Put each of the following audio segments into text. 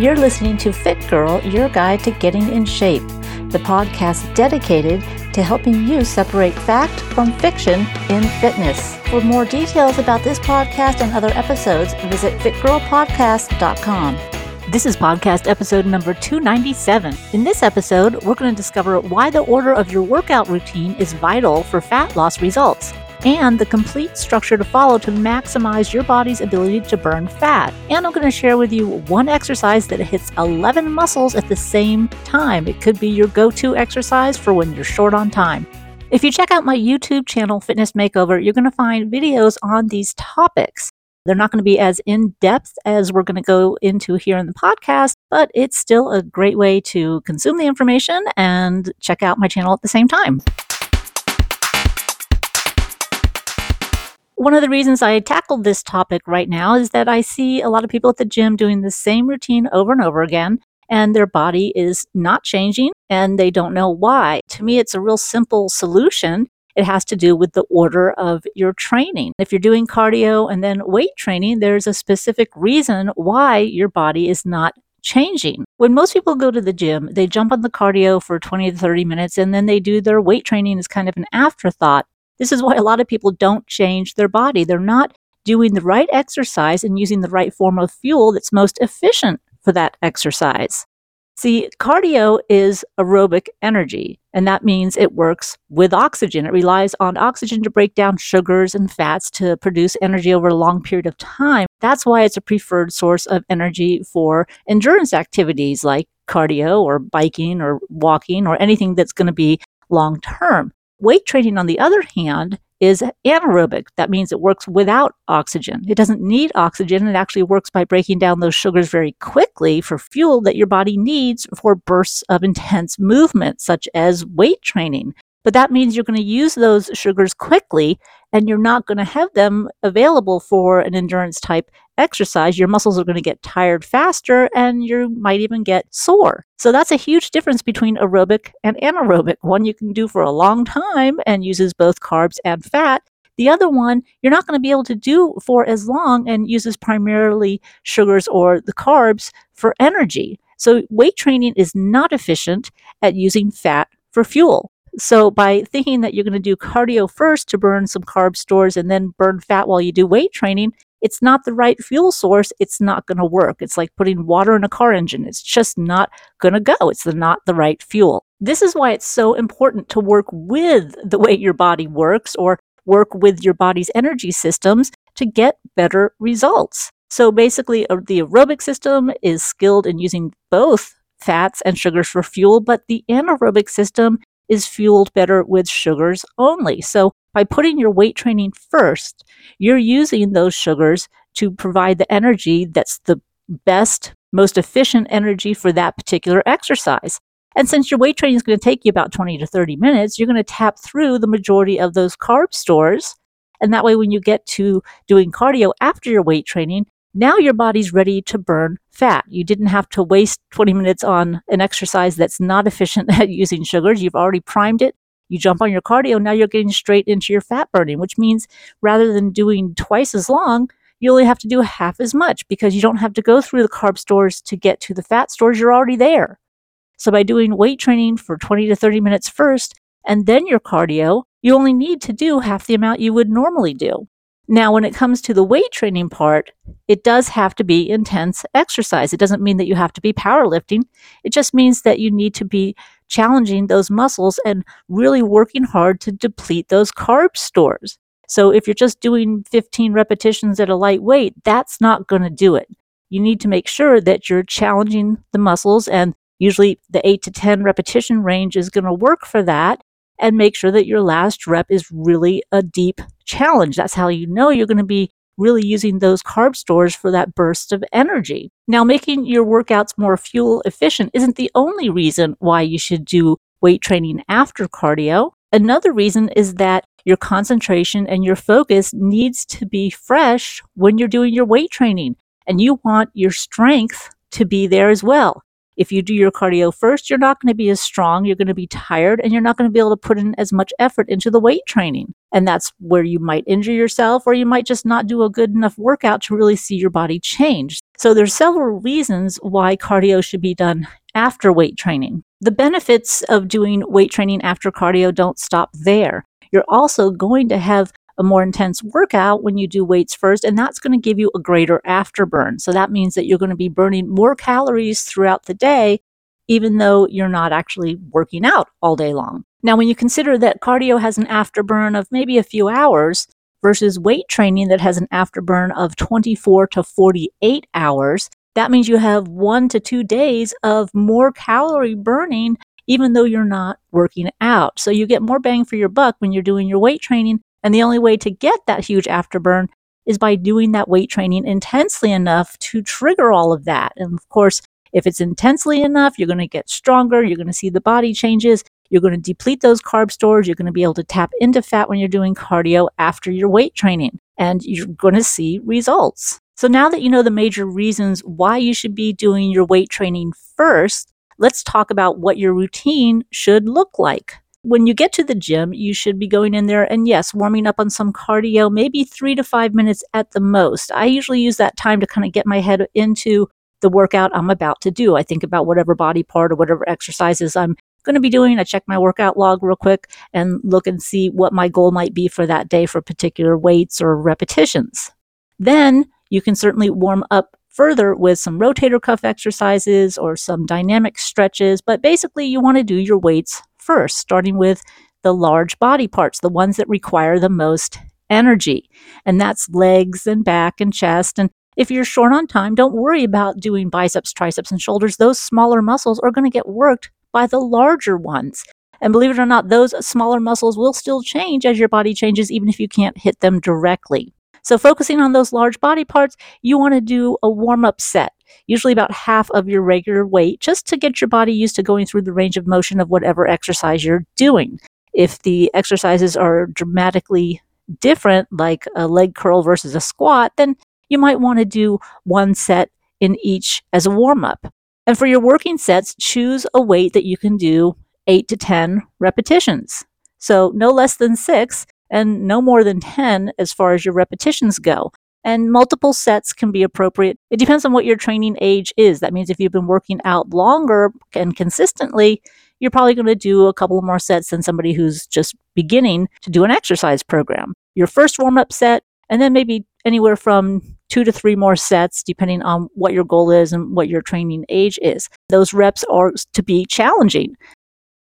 You're listening to Fit Girl, your guide to getting in shape, the podcast dedicated to helping you separate fact from fiction in fitness. For more details about this podcast and other episodes, visit fitgirlpodcast.com. This is podcast episode number 297. In this episode, we're going to discover why the order of your workout routine is vital for fat loss results and the complete structure to follow to maximize your body's ability to burn fat. And I'm going to share with you one exercise that hits 11 muscles at the same time. It could be your go to exercise for when you're short on time. If you check out my YouTube channel, Fitness Makeover, you're going to find videos on these topics. They're not going to be as in depth as we're going to go into here in the podcast, but it's still a great way to consume the information and check out my channel at the same time. One of the reasons I tackled this topic right now is that I see a lot of people at the gym doing the same routine over and over again, and their body is not changing and they don't know why. To me, it's a real simple solution. It has to do with the order of your training. If you're doing cardio and then weight training, there's a specific reason why your body is not changing. When most people go to the gym, they jump on the cardio for 20 to 30 minutes and then they do their weight training as kind of an afterthought. This is why a lot of people don't change their body. They're not doing the right exercise and using the right form of fuel that's most efficient for that exercise. See, cardio is aerobic energy, and that means it works with oxygen. It relies on oxygen to break down sugars and fats to produce energy over a long period of time. That's why it's a preferred source of energy for endurance activities like cardio or biking or walking or anything that's going to be long term. Weight training, on the other hand, is anaerobic. That means it works without oxygen. It doesn't need oxygen. It actually works by breaking down those sugars very quickly for fuel that your body needs for bursts of intense movement, such as weight training. But that means you're going to use those sugars quickly and you're not going to have them available for an endurance type exercise. Your muscles are going to get tired faster and you might even get sore. So that's a huge difference between aerobic and anaerobic. One you can do for a long time and uses both carbs and fat. The other one you're not going to be able to do for as long and uses primarily sugars or the carbs for energy. So weight training is not efficient at using fat for fuel. So, by thinking that you're going to do cardio first to burn some carb stores and then burn fat while you do weight training, it's not the right fuel source. It's not going to work. It's like putting water in a car engine. It's just not going to go. It's the, not the right fuel. This is why it's so important to work with the way your body works or work with your body's energy systems to get better results. So basically, uh, the aerobic system is skilled in using both fats and sugars for fuel, but the anaerobic system is fueled better with sugars only. So by putting your weight training first, you're using those sugars to provide the energy that's the best, most efficient energy for that particular exercise. And since your weight training is going to take you about 20 to 30 minutes, you're going to tap through the majority of those carb stores. And that way, when you get to doing cardio after your weight training, now your body's ready to burn fat. You didn't have to waste 20 minutes on an exercise that's not efficient at using sugars. You've already primed it. You jump on your cardio, now you're getting straight into your fat burning, which means rather than doing twice as long, you only have to do half as much because you don't have to go through the carb stores to get to the fat stores. You're already there. So by doing weight training for 20 to 30 minutes first and then your cardio, you only need to do half the amount you would normally do. Now, when it comes to the weight training part, it does have to be intense exercise. It doesn't mean that you have to be powerlifting. It just means that you need to be challenging those muscles and really working hard to deplete those carb stores. So if you're just doing 15 repetitions at a light weight, that's not going to do it. You need to make sure that you're challenging the muscles and usually the 8 to 10 repetition range is going to work for that and make sure that your last rep is really a deep challenge. That's how you know you're going to be really using those carb stores for that burst of energy. Now, making your workouts more fuel efficient isn't the only reason why you should do weight training after cardio. Another reason is that your concentration and your focus needs to be fresh when you're doing your weight training, and you want your strength to be there as well. If you do your cardio first, you're not going to be as strong, you're going to be tired, and you're not going to be able to put in as much effort into the weight training. And that's where you might injure yourself or you might just not do a good enough workout to really see your body change. So there's several reasons why cardio should be done after weight training. The benefits of doing weight training after cardio don't stop there. You're also going to have a more intense workout when you do weights first, and that's going to give you a greater afterburn. So that means that you're going to be burning more calories throughout the day, even though you're not actually working out all day long. Now, when you consider that cardio has an afterburn of maybe a few hours versus weight training that has an afterburn of 24 to 48 hours, that means you have one to two days of more calorie burning even though you're not working out. So you get more bang for your buck when you're doing your weight training and the only way to get that huge afterburn is by doing that weight training intensely enough to trigger all of that. And of course, if it's intensely enough, you're going to get stronger. You're going to see the body changes. You're going to deplete those carb stores. You're going to be able to tap into fat when you're doing cardio after your weight training, and you're going to see results. So now that you know the major reasons why you should be doing your weight training first, let's talk about what your routine should look like when you get to the gym, you should be going in there and yes, warming up on some cardio, maybe three to five minutes at the most. I usually use that time to kind of get my head into the workout I'm about to do. I think about whatever body part or whatever exercises I'm going to be doing. I check my workout log real quick and look and see what my goal might be for that day for particular weights or repetitions. Then you can certainly warm up further with some rotator cuff exercises or some dynamic stretches, but basically you want to do your weights first, starting with the large body parts, the ones that require the most energy. And that's legs and back and chest. And if you're short on time, don't worry about doing biceps, triceps, and shoulders. Those smaller muscles are going to get worked by the larger ones. And believe it or not, those smaller muscles will still change as your body changes, even if you can't hit them directly. So, focusing on those large body parts, you want to do a warm up set usually about half of your regular weight, just to get your body used to going through the range of motion of whatever exercise you're doing. If the exercises are dramatically different, like a leg curl versus a squat, then you might want to do one set in each as a warm up. And for your working sets, choose a weight that you can do eight to 10 repetitions. So no less than six and no more than 10 as far as your repetitions go and multiple sets can be appropriate. It depends on what your training age is. That means if you've been working out longer and consistently, you're probably going to do a couple more sets than somebody who's just beginning to do an exercise program. Your first warm up set, and then maybe anywhere from two to three more sets, depending on what your goal is and what your training age is. Those reps are to be challenging.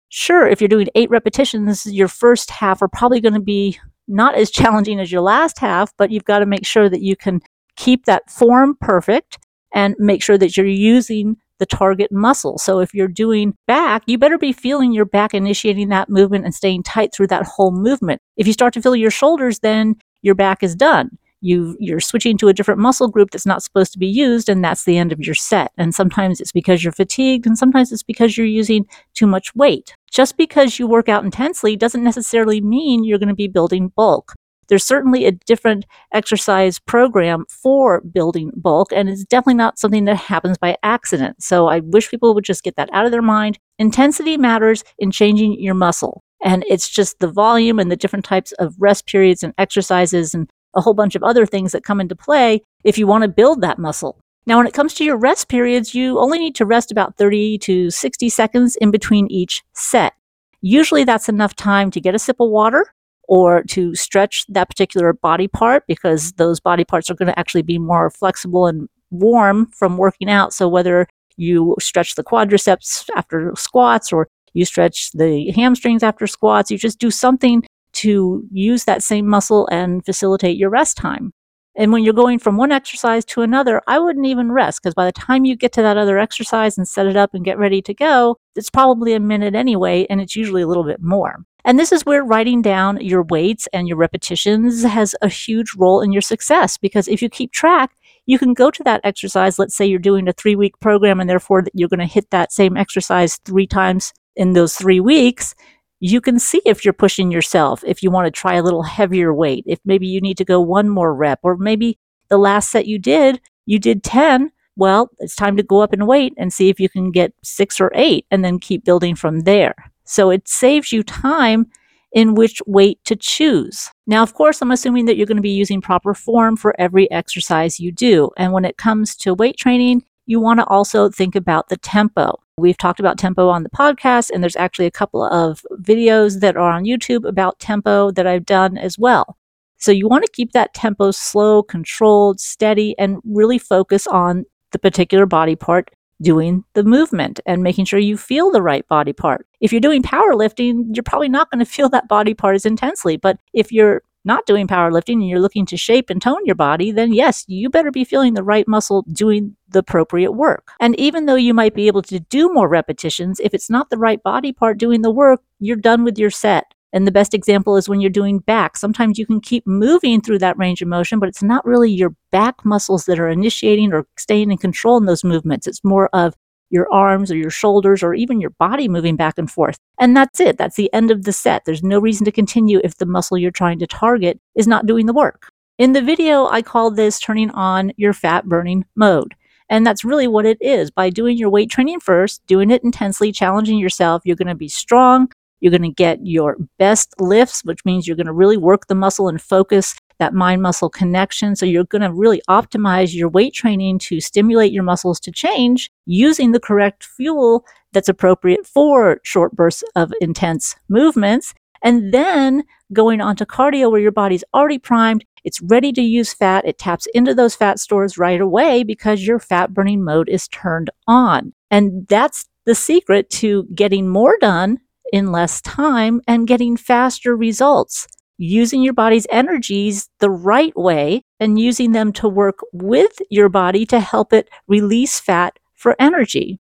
Sure, if you're doing eight repetitions, your first half are probably going to be not as challenging as your last half, but you've got to make sure that you can keep that form perfect and make sure that you're using the target muscle. So if you're doing back, you better be feeling your back initiating that movement and staying tight through that whole movement. If you start to feel your shoulders, then your back is done you you're switching to a different muscle group that's not supposed to be used and that's the end of your set. And sometimes it's because you're fatigued and sometimes it's because you're using too much weight. Just because you work out intensely doesn't necessarily mean you're going to be building bulk. There's certainly a different exercise program for building bulk and it's definitely not something that happens by accident. So i wish people would just get that out of their mind. Intensity matters in changing your muscle and it's just the volume and the different types of rest periods and exercises and a whole bunch of other things that come into play if you want to build that muscle. Now, when it comes to your rest periods, you only need to rest about 30 to 60 seconds in between each set. Usually that's enough time to get a sip of water or to stretch that particular body part because those body parts are going to actually be more flexible and warm from working out. So whether you stretch the quadriceps after squats or you stretch the hamstrings after squats, you just do something to use that same muscle and facilitate your rest time. And when you're going from one exercise to another, I wouldn't even rest because by the time you get to that other exercise and set it up and get ready to go, it's probably a minute anyway, and it's usually a little bit more. And this is where writing down your weights and your repetitions has a huge role in your success because if you keep track, you can go to that exercise. Let's say you're doing a three week program and therefore you're going to hit that same exercise three times in those three weeks you can see if you're pushing yourself, if you want to try a little heavier weight, if maybe you need to go one more rep, or maybe the last set you did, you did 10, well, it's time to go up in weight and see if you can get six or eight and then keep building from there. So it saves you time in which weight to choose. Now, of course, I'm assuming that you're going to be using proper form for every exercise you do. And when it comes to weight training, you want to also think about the tempo. We've talked about tempo on the podcast, and there's actually a couple of videos that are on YouTube about tempo that I've done as well. So you want to keep that tempo slow, controlled, steady, and really focus on the particular body part doing the movement and making sure you feel the right body part. If you're doing powerlifting, you're probably not going to feel that body part as intensely. But if you're not doing powerlifting and you're looking to shape and tone your body, then yes, you better be feeling the right muscle doing the appropriate work. And even though you might be able to do more repetitions, if it's not the right body part doing the work, you're done with your set. And the best example is when you're doing back. Sometimes you can keep moving through that range of motion, but it's not really your back muscles that are initiating or staying in control in those movements. It's more of your arms or your shoulders or even your body moving back and forth. And that's it. That's the end of the set. There's no reason to continue if the muscle you're trying to target is not doing the work. In the video, I call this turning on your fat burning mode. And that's really what it is. By doing your weight training first, doing it intensely, challenging yourself, you're going to be strong, you're going to get your best lifts, which means you're going to really work the muscle and focus that mind muscle connection. So you're going to really optimize your weight training to stimulate your muscles to change using the correct fuel that's appropriate for short bursts of intense movements. And then going on to cardio where your body's already primed, it's ready to use fat. It taps into those fat stores right away because your fat burning mode is turned on. And that's the secret to getting more done in less time and getting faster results. Using your body's energies the right way and using them to work with your body to help it release fat for energy.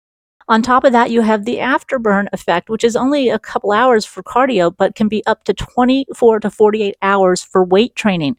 On top of that, you have the afterburn effect, which is only a couple hours for cardio, but can be up to 24 to 48 hours for weight training.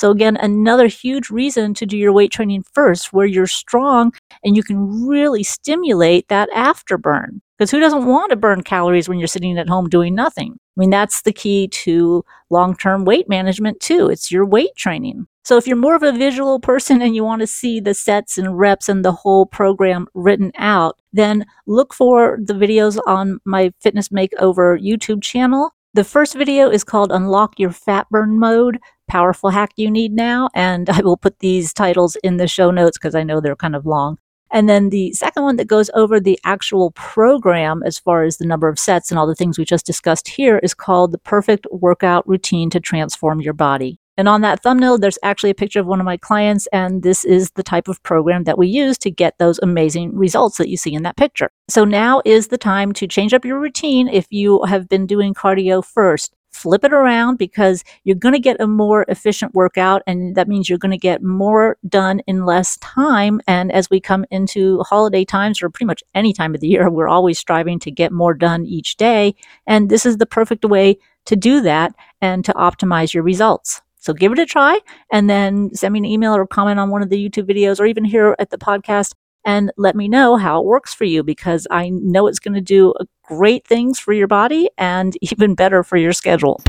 So, again, another huge reason to do your weight training first, where you're strong and you can really stimulate that afterburn. Because who doesn't want to burn calories when you're sitting at home doing nothing? I mean, that's the key to long term weight management, too. It's your weight training. So, if you're more of a visual person and you want to see the sets and reps and the whole program written out, then look for the videos on my Fitness Makeover YouTube channel. The first video is called Unlock Your Fat Burn Mode Powerful Hack You Need Now. And I will put these titles in the show notes because I know they're kind of long. And then the second one that goes over the actual program as far as the number of sets and all the things we just discussed here is called The Perfect Workout Routine to Transform Your Body. And on that thumbnail, there's actually a picture of one of my clients, and this is the type of program that we use to get those amazing results that you see in that picture. So now is the time to change up your routine. If you have been doing cardio first flip it around because you're going to get a more efficient workout and that means you're going to get more done in less time. And as we come into holiday times or pretty much any time of the year we're always striving to get more done each day. And this is the perfect way to do that and to optimize your results so give it a try and then send me an email or comment on one of the YouTube videos or even here at the podcast and let me know how it works for you because I know it's going to do uh, great things for your body and even better for your schedule.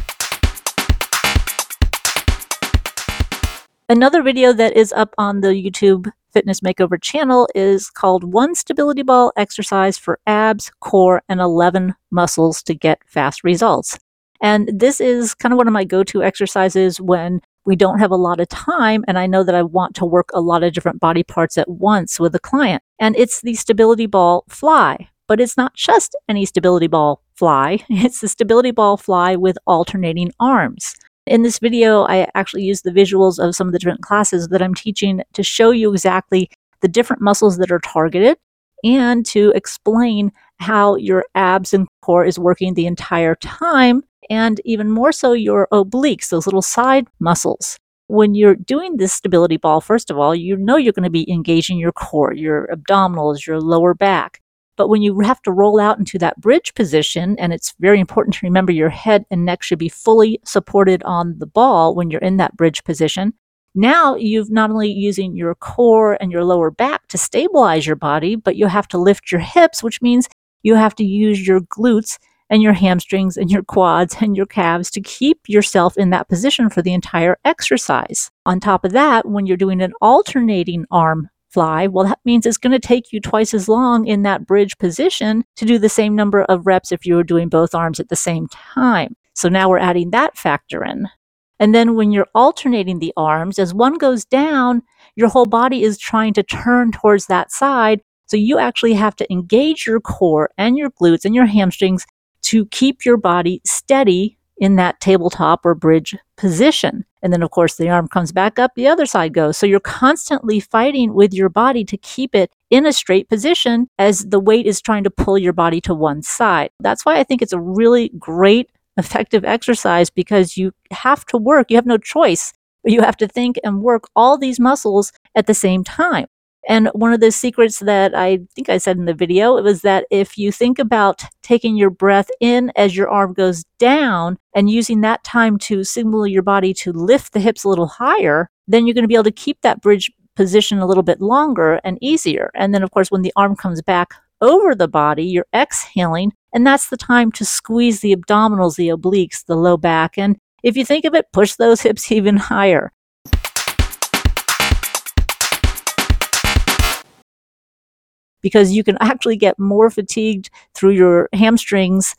Another video that is up on the YouTube Fitness Makeover channel is called One Stability Ball Exercise for Abs, Core, and 11 Muscles to Get Fast Results. And this is kind of one of my go to exercises when we don't have a lot of time and I know that I want to work a lot of different body parts at once with a client. And it's the stability ball fly. But it's not just any stability ball fly, it's the stability ball fly with alternating arms. In this video, I actually use the visuals of some of the different classes that I'm teaching to show you exactly the different muscles that are targeted and to explain how your abs and core is working the entire time and even more so your obliques, those little side muscles. When you're doing this stability ball, first of all, you know you're going to be engaging your core, your abdominals, your lower back. But when you have to roll out into that bridge position, and it's very important to remember your head and neck should be fully supported on the ball when you're in that bridge position. Now you've not only using your core and your lower back to stabilize your body, but you have to lift your hips, which means you have to use your glutes and your hamstrings and your quads and your calves to keep yourself in that position for the entire exercise. On top of that, when you're doing an alternating arm fly, well, that means it's going to take you twice as long in that bridge position to do the same number of reps if you were doing both arms at the same time. So now we're adding that factor in. And then when you're alternating the arms, as one goes down, your whole body is trying to turn towards that side. So you actually have to engage your core and your glutes and your hamstrings to keep your body steady in that tabletop or bridge position. And then, of course, the arm comes back up, the other side goes. So you're constantly fighting with your body to keep it in a straight position as the weight is trying to pull your body to one side. That's why I think it's a really great, effective exercise because you have to work, you have no choice. You have to think and work all these muscles at the same time. And one of the secrets that I think I said in the video it was that if you think about taking your breath in as your arm goes down and using that time to signal your body to lift the hips a little higher, then you're going to be able to keep that bridge position a little bit longer and easier. And then, of course, when the arm comes back over the body, you're exhaling, and that's the time to squeeze the abdominals, the obliques, the low back. And if you think of it, push those hips even higher. Because you can actually get more fatigued through your hamstrings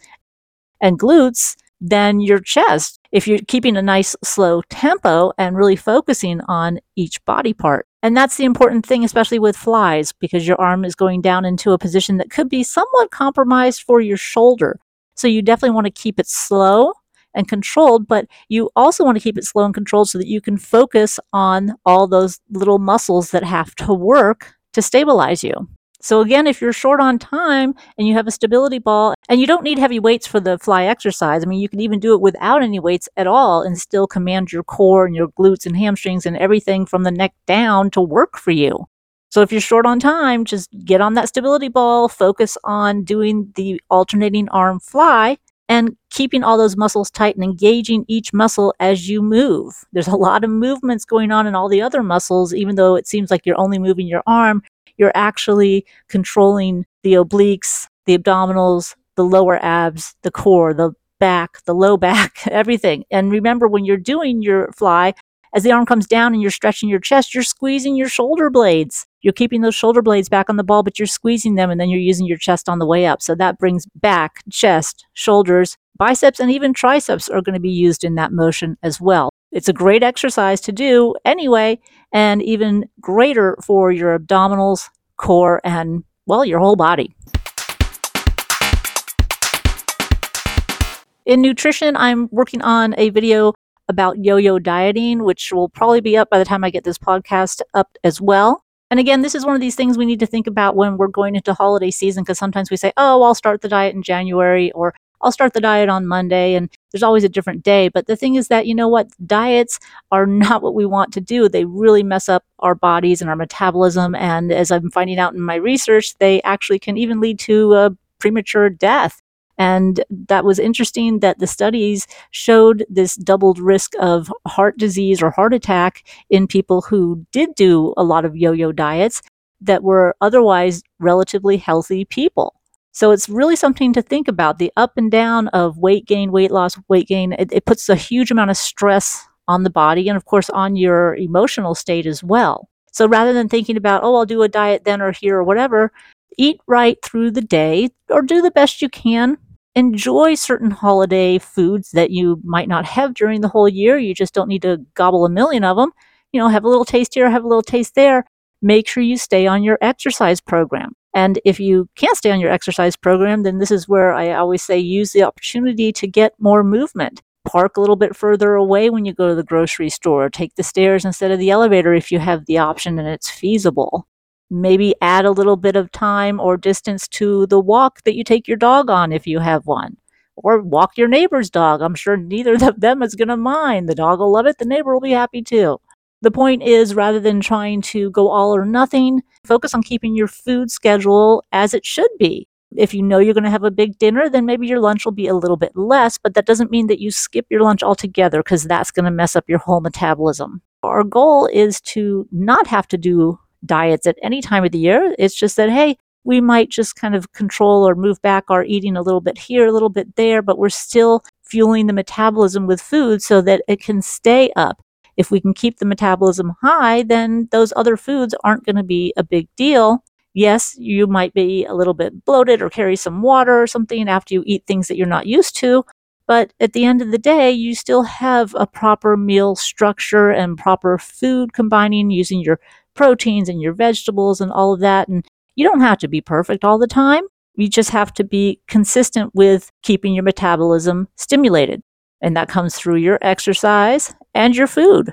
and glutes than your chest if you're keeping a nice slow tempo and really focusing on each body part. And that's the important thing, especially with flies, because your arm is going down into a position that could be somewhat compromised for your shoulder. So you definitely want to keep it slow and controlled, but you also want to keep it slow and controlled so that you can focus on all those little muscles that have to work to stabilize you. So again, if you're short on time and you have a stability ball and you don't need heavy weights for the fly exercise, I mean, you can even do it without any weights at all and still command your core and your glutes and hamstrings and everything from the neck down to work for you. So if you're short on time, just get on that stability ball, focus on doing the alternating arm fly and keeping all those muscles tight and engaging each muscle as you move. There's a lot of movements going on in all the other muscles, even though it seems like you're only moving your arm you're actually controlling the obliques, the abdominals, the lower abs, the core, the back, the low back, everything. And remember, when you're doing your fly, as the arm comes down and you're stretching your chest, you're squeezing your shoulder blades. You're keeping those shoulder blades back on the ball, but you're squeezing them and then you're using your chest on the way up. So that brings back, chest, shoulders, biceps, and even triceps are going to be used in that motion as well. It's a great exercise to do anyway, and even greater for your abdominals, core, and, well, your whole body. In nutrition, I'm working on a video about yo yo dieting, which will probably be up by the time I get this podcast up as well. And again, this is one of these things we need to think about when we're going into holiday season because sometimes we say, oh, I'll start the diet in January or I'll start the diet on Monday and there's always a different day. But the thing is that, you know what? Diets are not what we want to do. They really mess up our bodies and our metabolism. And as I'm finding out in my research, they actually can even lead to a premature death. And that was interesting that the studies showed this doubled risk of heart disease or heart attack in people who did do a lot of yo yo diets that were otherwise relatively healthy people. So it's really something to think about. The up and down of weight gain, weight loss, weight gain, it, it puts a huge amount of stress on the body and, of course, on your emotional state as well. So rather than thinking about, oh, I'll do a diet then or here or whatever, eat right through the day or do the best you can. Enjoy certain holiday foods that you might not have during the whole year. You just don't need to gobble a million of them. You know, have a little taste here, have a little taste there. Make sure you stay on your exercise program. And if you can't stay on your exercise program, then this is where I always say use the opportunity to get more movement. Park a little bit further away when you go to the grocery store. Take the stairs instead of the elevator if you have the option and it's feasible. Maybe add a little bit of time or distance to the walk that you take your dog on if you have one. Or walk your neighbor's dog. I'm sure neither of them is going to mind. The dog will love it, the neighbor will be happy too. The point is, rather than trying to go all or nothing, focus on keeping your food schedule as it should be. If you know you're going to have a big dinner, then maybe your lunch will be a little bit less, but that doesn't mean that you skip your lunch altogether because that's going to mess up your whole metabolism. Our goal is to not have to do diets at any time of the year. It's just that, hey, we might just kind of control or move back our eating a little bit here, a little bit there, but we're still fueling the metabolism with food so that it can stay up if we can keep the metabolism high, then those other foods aren't going to be a big deal. Yes, you might be a little bit bloated or carry some water or something after you eat things that you're not used to. But at the end of the day, you still have a proper meal structure and proper food combining using your proteins and your vegetables and all of that. And you don't have to be perfect all the time. You just have to be consistent with keeping your metabolism stimulated. And that comes through your exercise and your food.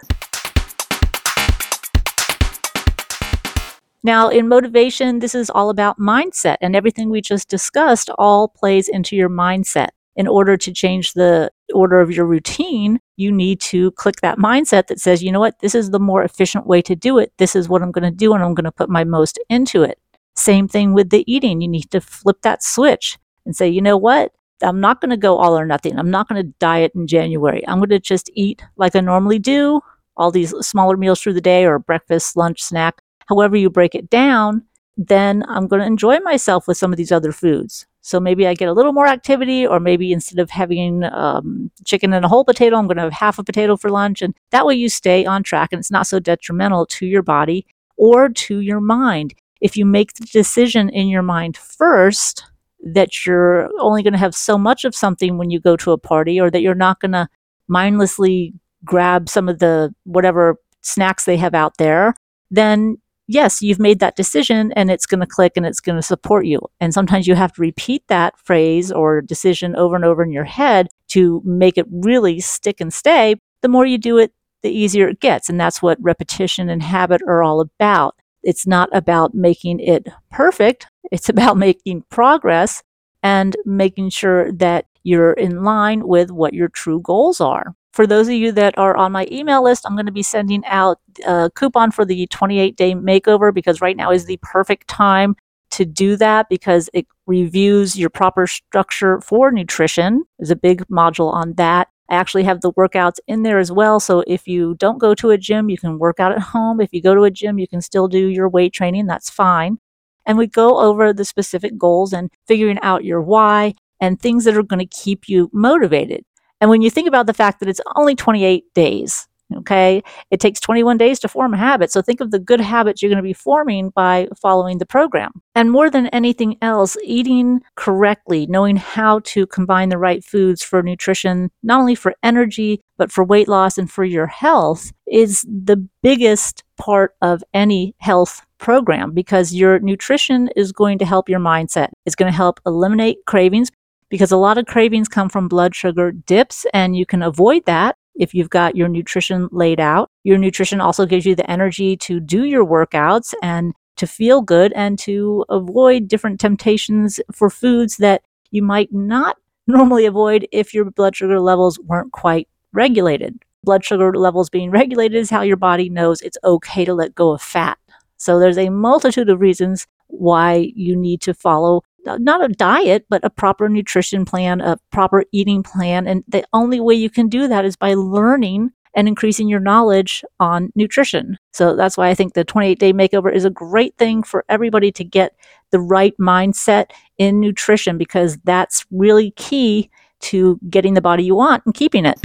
Now, in motivation, this is all about mindset, and everything we just discussed all plays into your mindset. In order to change the order of your routine, you need to click that mindset that says, you know what, this is the more efficient way to do it. This is what I'm going to do, and I'm going to put my most into it. Same thing with the eating. You need to flip that switch and say, you know what, I'm not going to go all or nothing. I'm not going to diet in January. I'm going to just eat like I normally do, all these smaller meals through the day or breakfast, lunch, snack, however you break it down. Then I'm going to enjoy myself with some of these other foods. So maybe I get a little more activity, or maybe instead of having um, chicken and a whole potato, I'm going to have half a potato for lunch. And that way you stay on track and it's not so detrimental to your body or to your mind. If you make the decision in your mind first, that you're only going to have so much of something when you go to a party or that you're not going to mindlessly grab some of the whatever snacks they have out there, then yes, you've made that decision and it's going to click and it's going to support you. And sometimes you have to repeat that phrase or decision over and over in your head to make it really stick and stay. The more you do it, the easier it gets. And that's what repetition and habit are all about. It's not about making it perfect, it's about making progress and making sure that you're in line with what your true goals are. For those of you that are on my email list, I'm going to be sending out a coupon for the 28 day makeover because right now is the perfect time to do that because it reviews your proper structure for nutrition. There's a big module on that. I actually have the workouts in there as well. So if you don't go to a gym, you can work out at home. If you go to a gym, you can still do your weight training. That's fine. And we go over the specific goals and figuring out your why and things that are going to keep you motivated. And when you think about the fact that it's only 28 days, Okay. It takes 21 days to form a habit. So think of the good habits you're going to be forming by following the program. And more than anything else, eating correctly, knowing how to combine the right foods for nutrition, not only for energy, but for weight loss and for your health is the biggest part of any health program because your nutrition is going to help your mindset. It's going to help eliminate cravings because a lot of cravings come from blood sugar dips and you can avoid that if you've got your nutrition laid out. Your nutrition also gives you the energy to do your workouts and to feel good and to avoid different temptations for foods that you might not normally avoid if your blood sugar levels weren't quite regulated. Blood sugar levels being regulated is how your body knows it's okay to let go of fat. So there's a multitude of reasons why you need to follow Uh, not a diet, but a proper nutrition plan, a proper eating plan. And the only way you can do that is by learning and increasing your knowledge on nutrition. So that's why I think the 28 day makeover is a great thing for everybody to get the right mindset in nutrition because that's really key to getting the body you want and keeping it.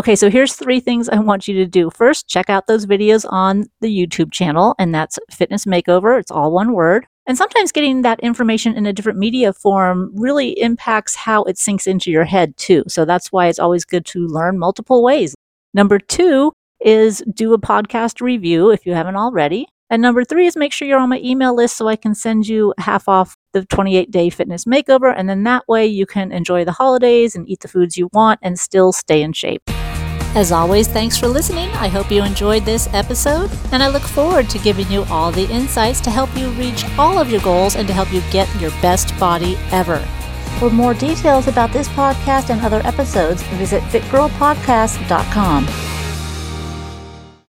Okay, so here's three things I want you to do. First, check out those videos on the YouTube channel, and that's Fitness Makeover. It's all one word. And sometimes getting that information in a different media form really impacts how it sinks into your head, too. So that's why it's always good to learn multiple ways. Number two is do a podcast review if you haven't already. And number three is make sure you're on my email list so I can send you half off the 28 day fitness makeover. And then that way you can enjoy the holidays and eat the foods you want and still stay in shape. As always, thanks for listening. I hope you enjoyed this episode, and I look forward to giving you all the insights to help you reach all of your goals and to help you get your best body ever. For more details about this podcast and other episodes, visit fitgirlpodcast.com.